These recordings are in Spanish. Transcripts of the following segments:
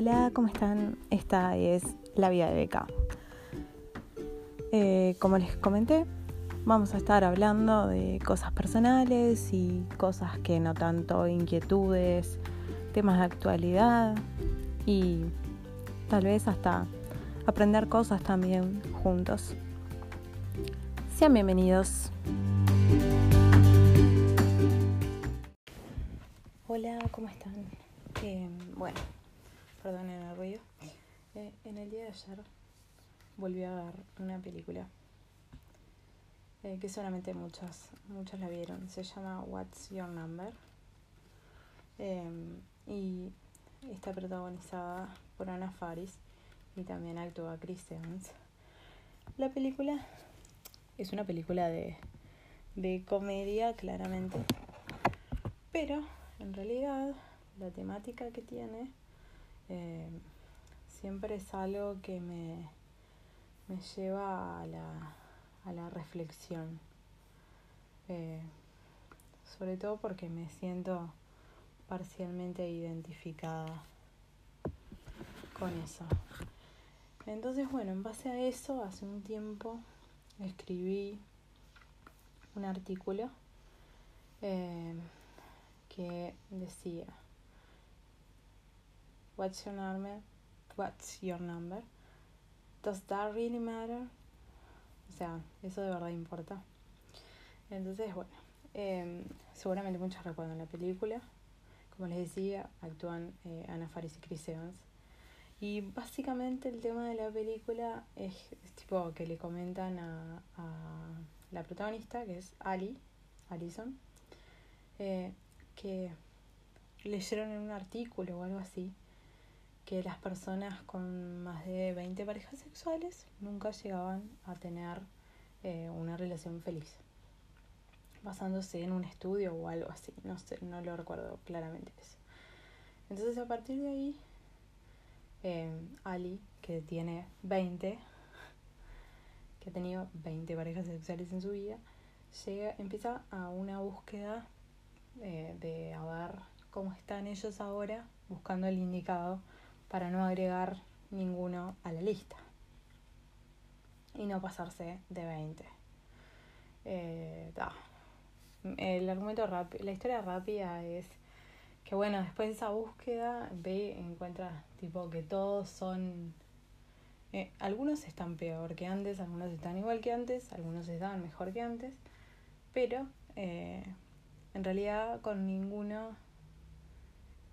Hola, ¿cómo están? Esta es La Vida de Beca. Eh, como les comenté, vamos a estar hablando de cosas personales y cosas que no tanto, inquietudes, temas de actualidad y tal vez hasta aprender cosas también juntos. Sean bienvenidos. Hola, ¿cómo están? Eh, bueno, perdonen el ruido. Eh, en el día de ayer volví a ver una película eh, que solamente muchas, muchas la vieron. Se llama What's Your Number y está protagonizada por Anna Faris y también actúa Chris Evans. La película es una película de, de comedia, claramente, pero en realidad la temática que tiene eh, siempre es algo que me, me lleva a la, a la reflexión. Eh, sobre todo porque me siento parcialmente identificada con eso. Entonces, bueno, en base a eso, hace un tiempo escribí un artículo eh, que decía What's your number? What's your number? Does that really matter? O sea, eso de verdad importa. Entonces, bueno, eh, seguramente muchos recuerdan la película. Como les decía, actúan eh, Ana Faris y Chris Evans. Y básicamente el tema de la película es, tipo que le comentan a, a, la protagonista, que es Ali, Alison, eh, que leyeron en un artículo o algo así que las personas con más de 20 parejas sexuales nunca llegaban a tener eh, una relación feliz, basándose en un estudio o algo así, no sé, no lo recuerdo claramente eso. Entonces a partir de ahí, eh, Ali, que tiene 20, que ha tenido 20 parejas sexuales en su vida, llega, empieza a una búsqueda eh, de a ver cómo están ellos ahora, buscando el indicado para no agregar ninguno a la lista y no pasarse de 20. Eh, el argumento rápido, la historia rápida es que bueno, después de esa búsqueda ve, encuentra tipo que todos son, eh, algunos están peor que antes, algunos están igual que antes, algunos están mejor que antes, pero eh, en realidad con ninguno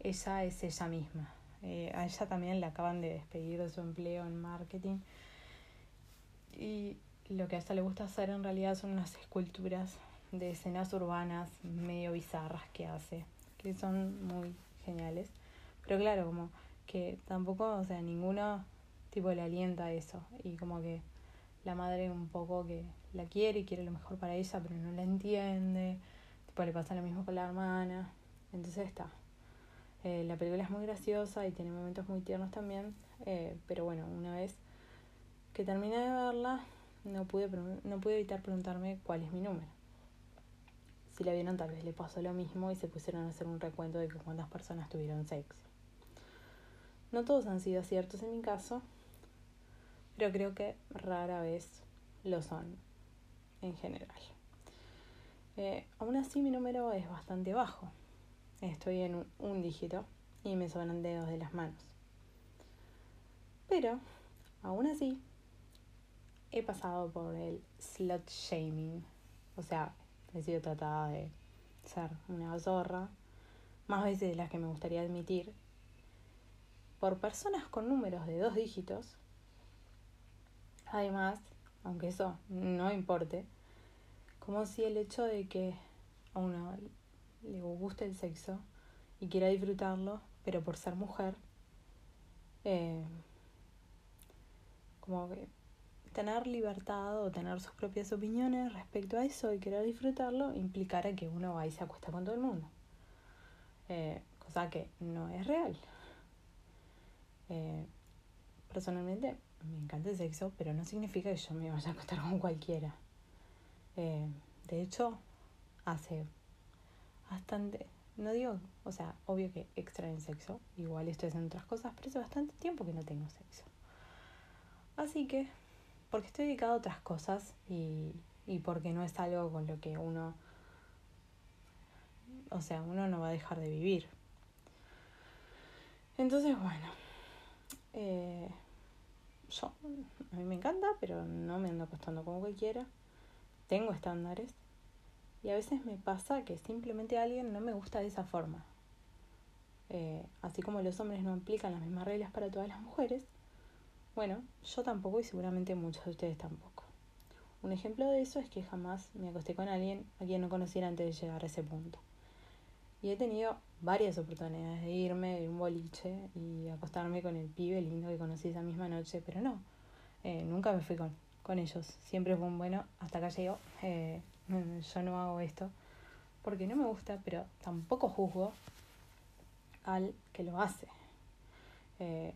ella es ella misma. Eh, a ella también la acaban de despedir de su empleo en marketing. Y lo que a ella le gusta hacer en realidad son unas esculturas de escenas urbanas medio bizarras que hace, que son muy geniales. Pero claro, como que tampoco, o sea, ninguno tipo le alienta eso. Y como que la madre un poco que la quiere y quiere lo mejor para ella, pero no la entiende. Tipo, le pasa lo mismo con la hermana. Entonces está, eh, la película es muy graciosa y tiene momentos muy tiernos también, eh, pero bueno, una vez que terminé de verla, no pude, no pude evitar preguntarme cuál es mi número. Si la vieron, tal vez le pasó lo mismo y se pusieron a hacer un recuento de cuántas personas tuvieron sexo. No todos han sido ciertos en mi caso, pero creo que rara vez lo son en general. Eh, aún así mi número es bastante bajo, estoy en un, dígito y me sobran dedos de las manos. Pero, aún así, he pasado por el slut shaming. O sea, he sido tratada de ser una zorra, más veces de las que me gustaría admitir, por personas con números de dos dígitos. Además, aunque eso no importe, como si el hecho de que a uno le gusta el sexo y quiera disfrutarlo, pero por ser mujer, eh, como que tener libertad o tener sus propias opiniones respecto a eso y querer disfrutarlo implicara que uno va y se acuesta con todo el mundo. Eh, cosa que no es real. Eh, personalmente me encanta el sexo, pero no significa que yo me vaya a acostar con cualquiera. de hecho, hace bastante, no digo, o sea, obvio que extraño el sexo, igual estoy haciendo otras cosas, pero hace bastante tiempo que no tengo sexo. Así que, porque estoy dedicado a otras cosas y, y porque no es algo con lo que uno, o sea, uno no va a dejar de vivir. Entonces, bueno, eh, yo, a mí me encanta, pero no me ando acostando como cualquiera. Tengo estándares. Y a veces me pasa que simplemente alguien no me gusta de esa forma. Eh, así como los hombres no aplican las mismas reglas para todas las mujeres, bueno, yo tampoco y seguramente muchos de ustedes tampoco. Un ejemplo de eso es que jamás me acosté con alguien a quien no conociera antes de llegar a ese punto. Y he tenido varias oportunidades de irme de un boliche y acostarme con el pibe lindo que conocí esa misma noche, pero no, eh, nunca me fui con, con ellos. Siempre fue un bueno, hasta acá llegó, eh, yo no hago esto, porque no me gusta, pero tampoco juzgo al que lo hace. Eh,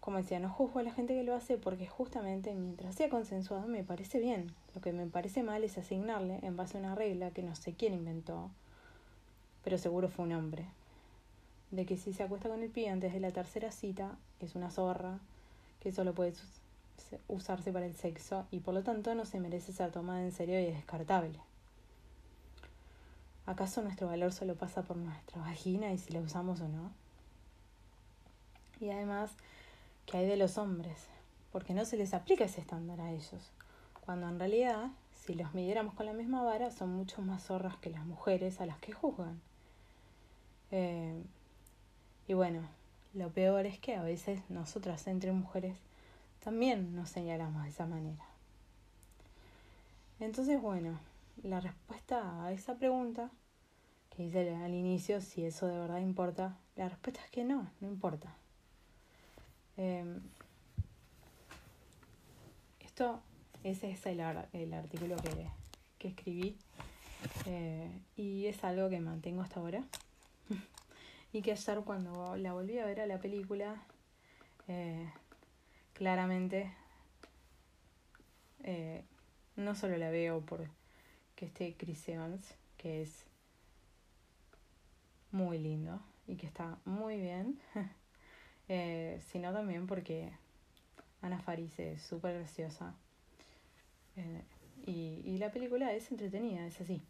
como decía, no juzgo a la gente que lo hace porque justamente mientras sea consensuado me parece bien. Lo que me parece mal es asignarle en base a una regla que no sé quién inventó pero seguro fue un hombre. De que si se acuesta con el pie antes de la tercera cita, es una zorra, que solo puede usarse para el sexo y por lo tanto no se merece ser tomada en serio y es descartable. ¿Acaso nuestro valor solo pasa por nuestra vagina y si la usamos o no? Y además, ¿qué hay de los hombres? Porque no se les aplica ese estándar a ellos, cuando en realidad, si los midiéramos con la misma vara, son mucho más zorras que las mujeres a las que juzgan. Eh, y bueno, lo peor es que a veces nosotras entre mujeres también nos señalamos de esa manera. Entonces, bueno, la respuesta a esa pregunta, que dice al inicio si eso de verdad importa, la respuesta es que no, no importa. Em, esto, ese es el, el artículo que, que escribí eh, y es algo que mantengo hasta ahora. y que ayer cuando la volví a ver a la película, eh, claramente eh, no solo la veo por que esté Chris Evans, que es muy lindo y que está muy bien, eh, sino también porque Ana Faris es súper graciosa. y, y la película es entretenida, es así.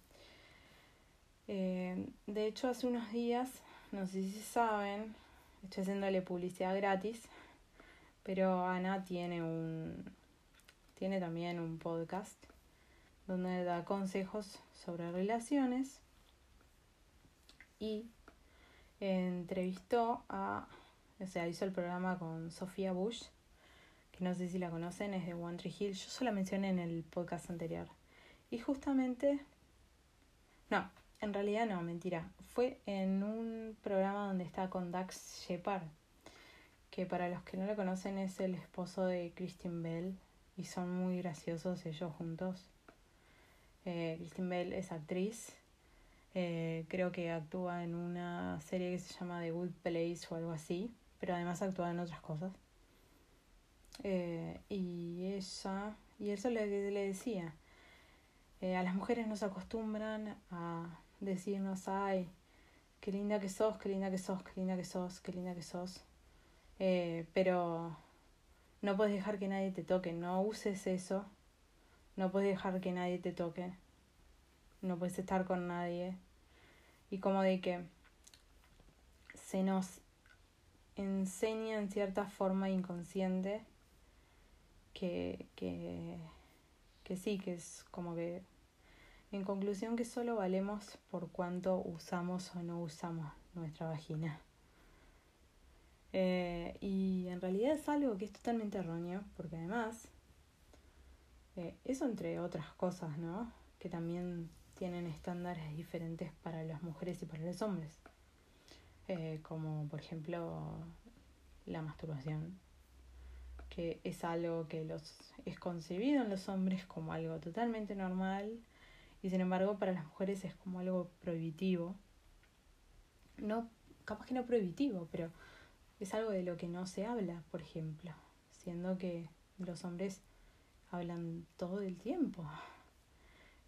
de hecho, hace unos días no sé si saben, estoy haciéndole publicidad gratis, pero Ana tiene un tiene también un podcast donde da consejos sobre relaciones y entrevistó a, o sea, hizo el programa con Sofía Bush, que no sé si la conocen, es de One Tree Hill, yo solo la mencioné en el podcast anterior. Y justamente, no, en realidad no, mentira. Fue en un programa donde está con Dax Shepard, que para los que no lo conocen es el esposo de Christine Bell y son muy graciosos ellos juntos. Eh, Christine Bell es actriz, eh, creo que actúa en una serie que se llama The Good Place o algo así, pero además actúa en otras cosas. Eh, y ella, y eso le, le decía, a las mujeres nos acostumbran a decirnos, ay, qué linda que sos, qué linda que sos, qué linda que sos, qué linda que sos. Eh, pero no puedes dejar que nadie te toque, no uses eso, no puedes dejar que nadie te toque, no puedes estar con nadie. Y como de que se nos enseña en cierta forma inconsciente que, que, que sí, que es como que en conclusión que solo valemos por cuánto usamos o no usamos nuestra vagina. Eh, y en realidad es algo que es totalmente erróneo, porque además, eh, eso entre otras cosas, ¿no? Que también tienen estándares diferentes para las mujeres y para los hombres. Eh, como por ejemplo la masturbación, que es algo que los es concebido en los hombres como algo totalmente normal y sin embargo para las mujeres es como algo prohibitivo. No, capaz que no prohibitivo, pero es algo de lo que no se habla, por ejemplo, siendo que los hombres hablan todo el tiempo.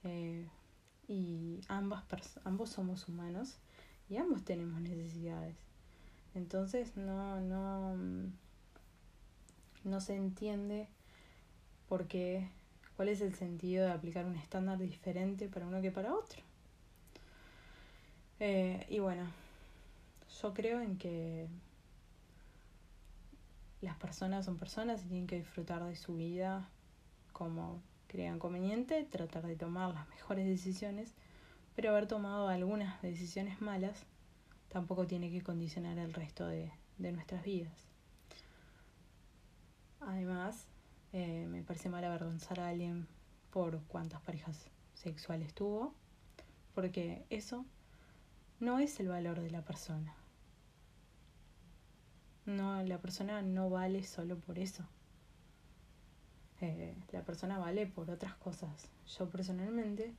Eh, y ambas ambos somos humanos y ambos tenemos necesidades. Entonces no, no, no se entiende por qué, cuál es el sentido de aplicar un estándar diferente para uno que para otro. Eh, y bueno, yo creo en que las personas son personas y tienen que disfrutar de su vida como crean conveniente, tratar de tomar las mejores decisiones, pero haber tomado algunas decisiones malas tampoco tiene que condicionar el resto de, de nuestras vidas. Además, eh, me parece mal avergonzar a alguien por cuántas parejas sexuales tuvo, porque eso no es el valor de la persona. No, la persona no vale solo por eso. Eh, la persona vale por otras cosas. Yo personalmente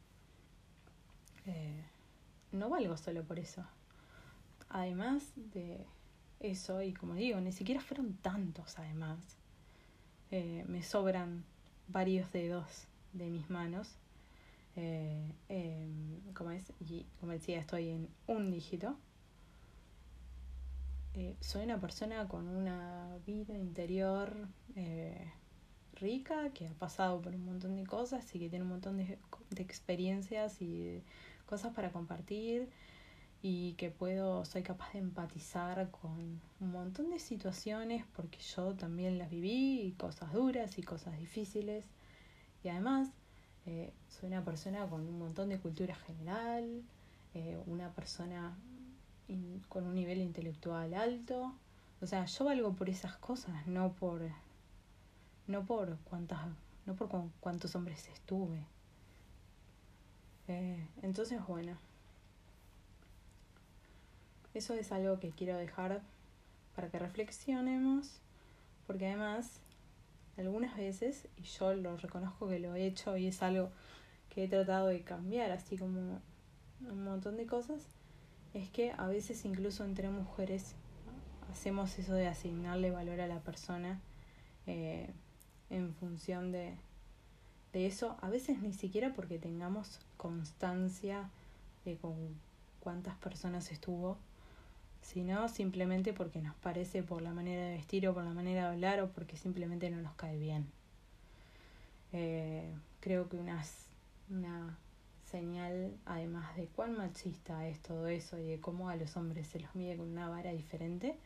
eh, no valgo solo por eso. Además de eso, y como digo, ni siquiera fueron tantos además. Eh, me sobran varios dedos de mis manos. Em, como, es, como decía, estoy en un dígito. Soy una persona con una vida interior rica, que ha pasado por un montón de cosas y que tiene un montón de, de experiencias y cosas para compartir y que puedo, soy capaz de empatizar con un montón de situaciones porque yo también las viví, y cosas duras y cosas difíciles. Y además eh, soy una persona con un montón de cultura general, eh, una persona con un nivel intelectual alto. O sea, yo valgo por esas cosas, no por no por cuántas, no por cuántos hombres estuve. Eh, entonces, bueno, eso es algo que quiero dejar para que reflexionemos, porque además, algunas veces, y yo lo reconozco que lo he hecho y es algo que he tratado de cambiar, así como un montón de cosas, es que a veces incluso entre mujeres hacemos eso de asignarle valor a la persona. Eh, en función de, de eso, a veces ni siquiera porque tengamos constancia de con cuántas personas estuvo, sino simplemente porque nos parece por la manera de vestir o por la manera de hablar o porque simplemente no nos cae bien. Eh, creo que una, una señal, además de cuán machista es todo eso y de cómo a los hombres se los mide con una vara diferente,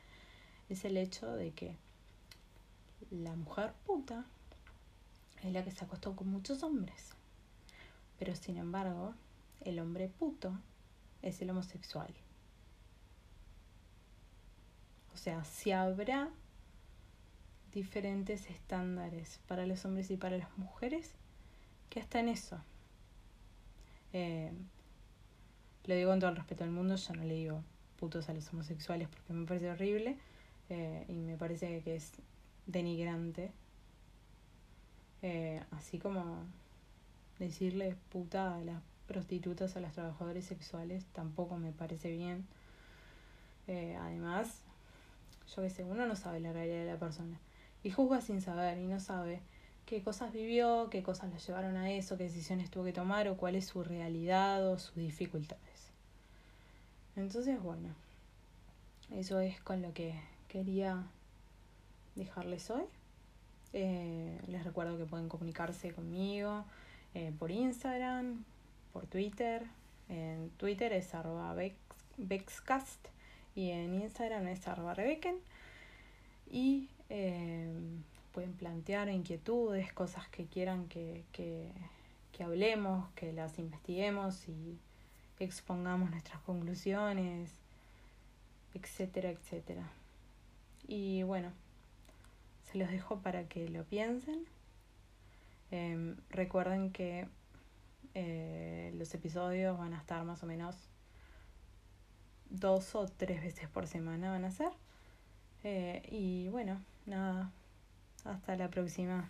es el hecho de que la mujer puta es la que se acostó con muchos hombres. Pero sin embargo, el hombre puto es el homosexual. O sea, si habrá diferentes estándares para los hombres y para las mujeres, que hasta en eso. Eh, lo digo con todo el respeto del mundo, yo no le digo putos a los homosexuales porque me parece horrible eh, y me parece que es denigrante. Eh, así como decirle puta a las prostitutas, a los trabajadores sexuales, tampoco me parece bien. Eh, además, yo que sé, uno no sabe la realidad de la persona y juzga sin saber y no sabe qué cosas vivió, qué cosas lo llevaron a eso, qué decisiones tuvo que tomar o cuál es su realidad o sus dificultades. Entonces, bueno, eso es con lo que quería dejarles hoy. Eh, les recuerdo que pueden comunicarse conmigo eh, por Instagram, por Twitter. En Twitter es arroba Bexcast y en Instagram es arroba Rebeken. Y eh, pueden plantear inquietudes, cosas que quieran que, que, que hablemos, que las investiguemos y expongamos nuestras conclusiones, etcétera, etcétera. Y bueno, se los dejo para que lo piensen. Em, recuerden que eh, los episodios van a estar más o menos dos o tres veces por semana van a ser. Eh, y bueno, nada, hasta la próxima.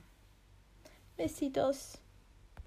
Besitos.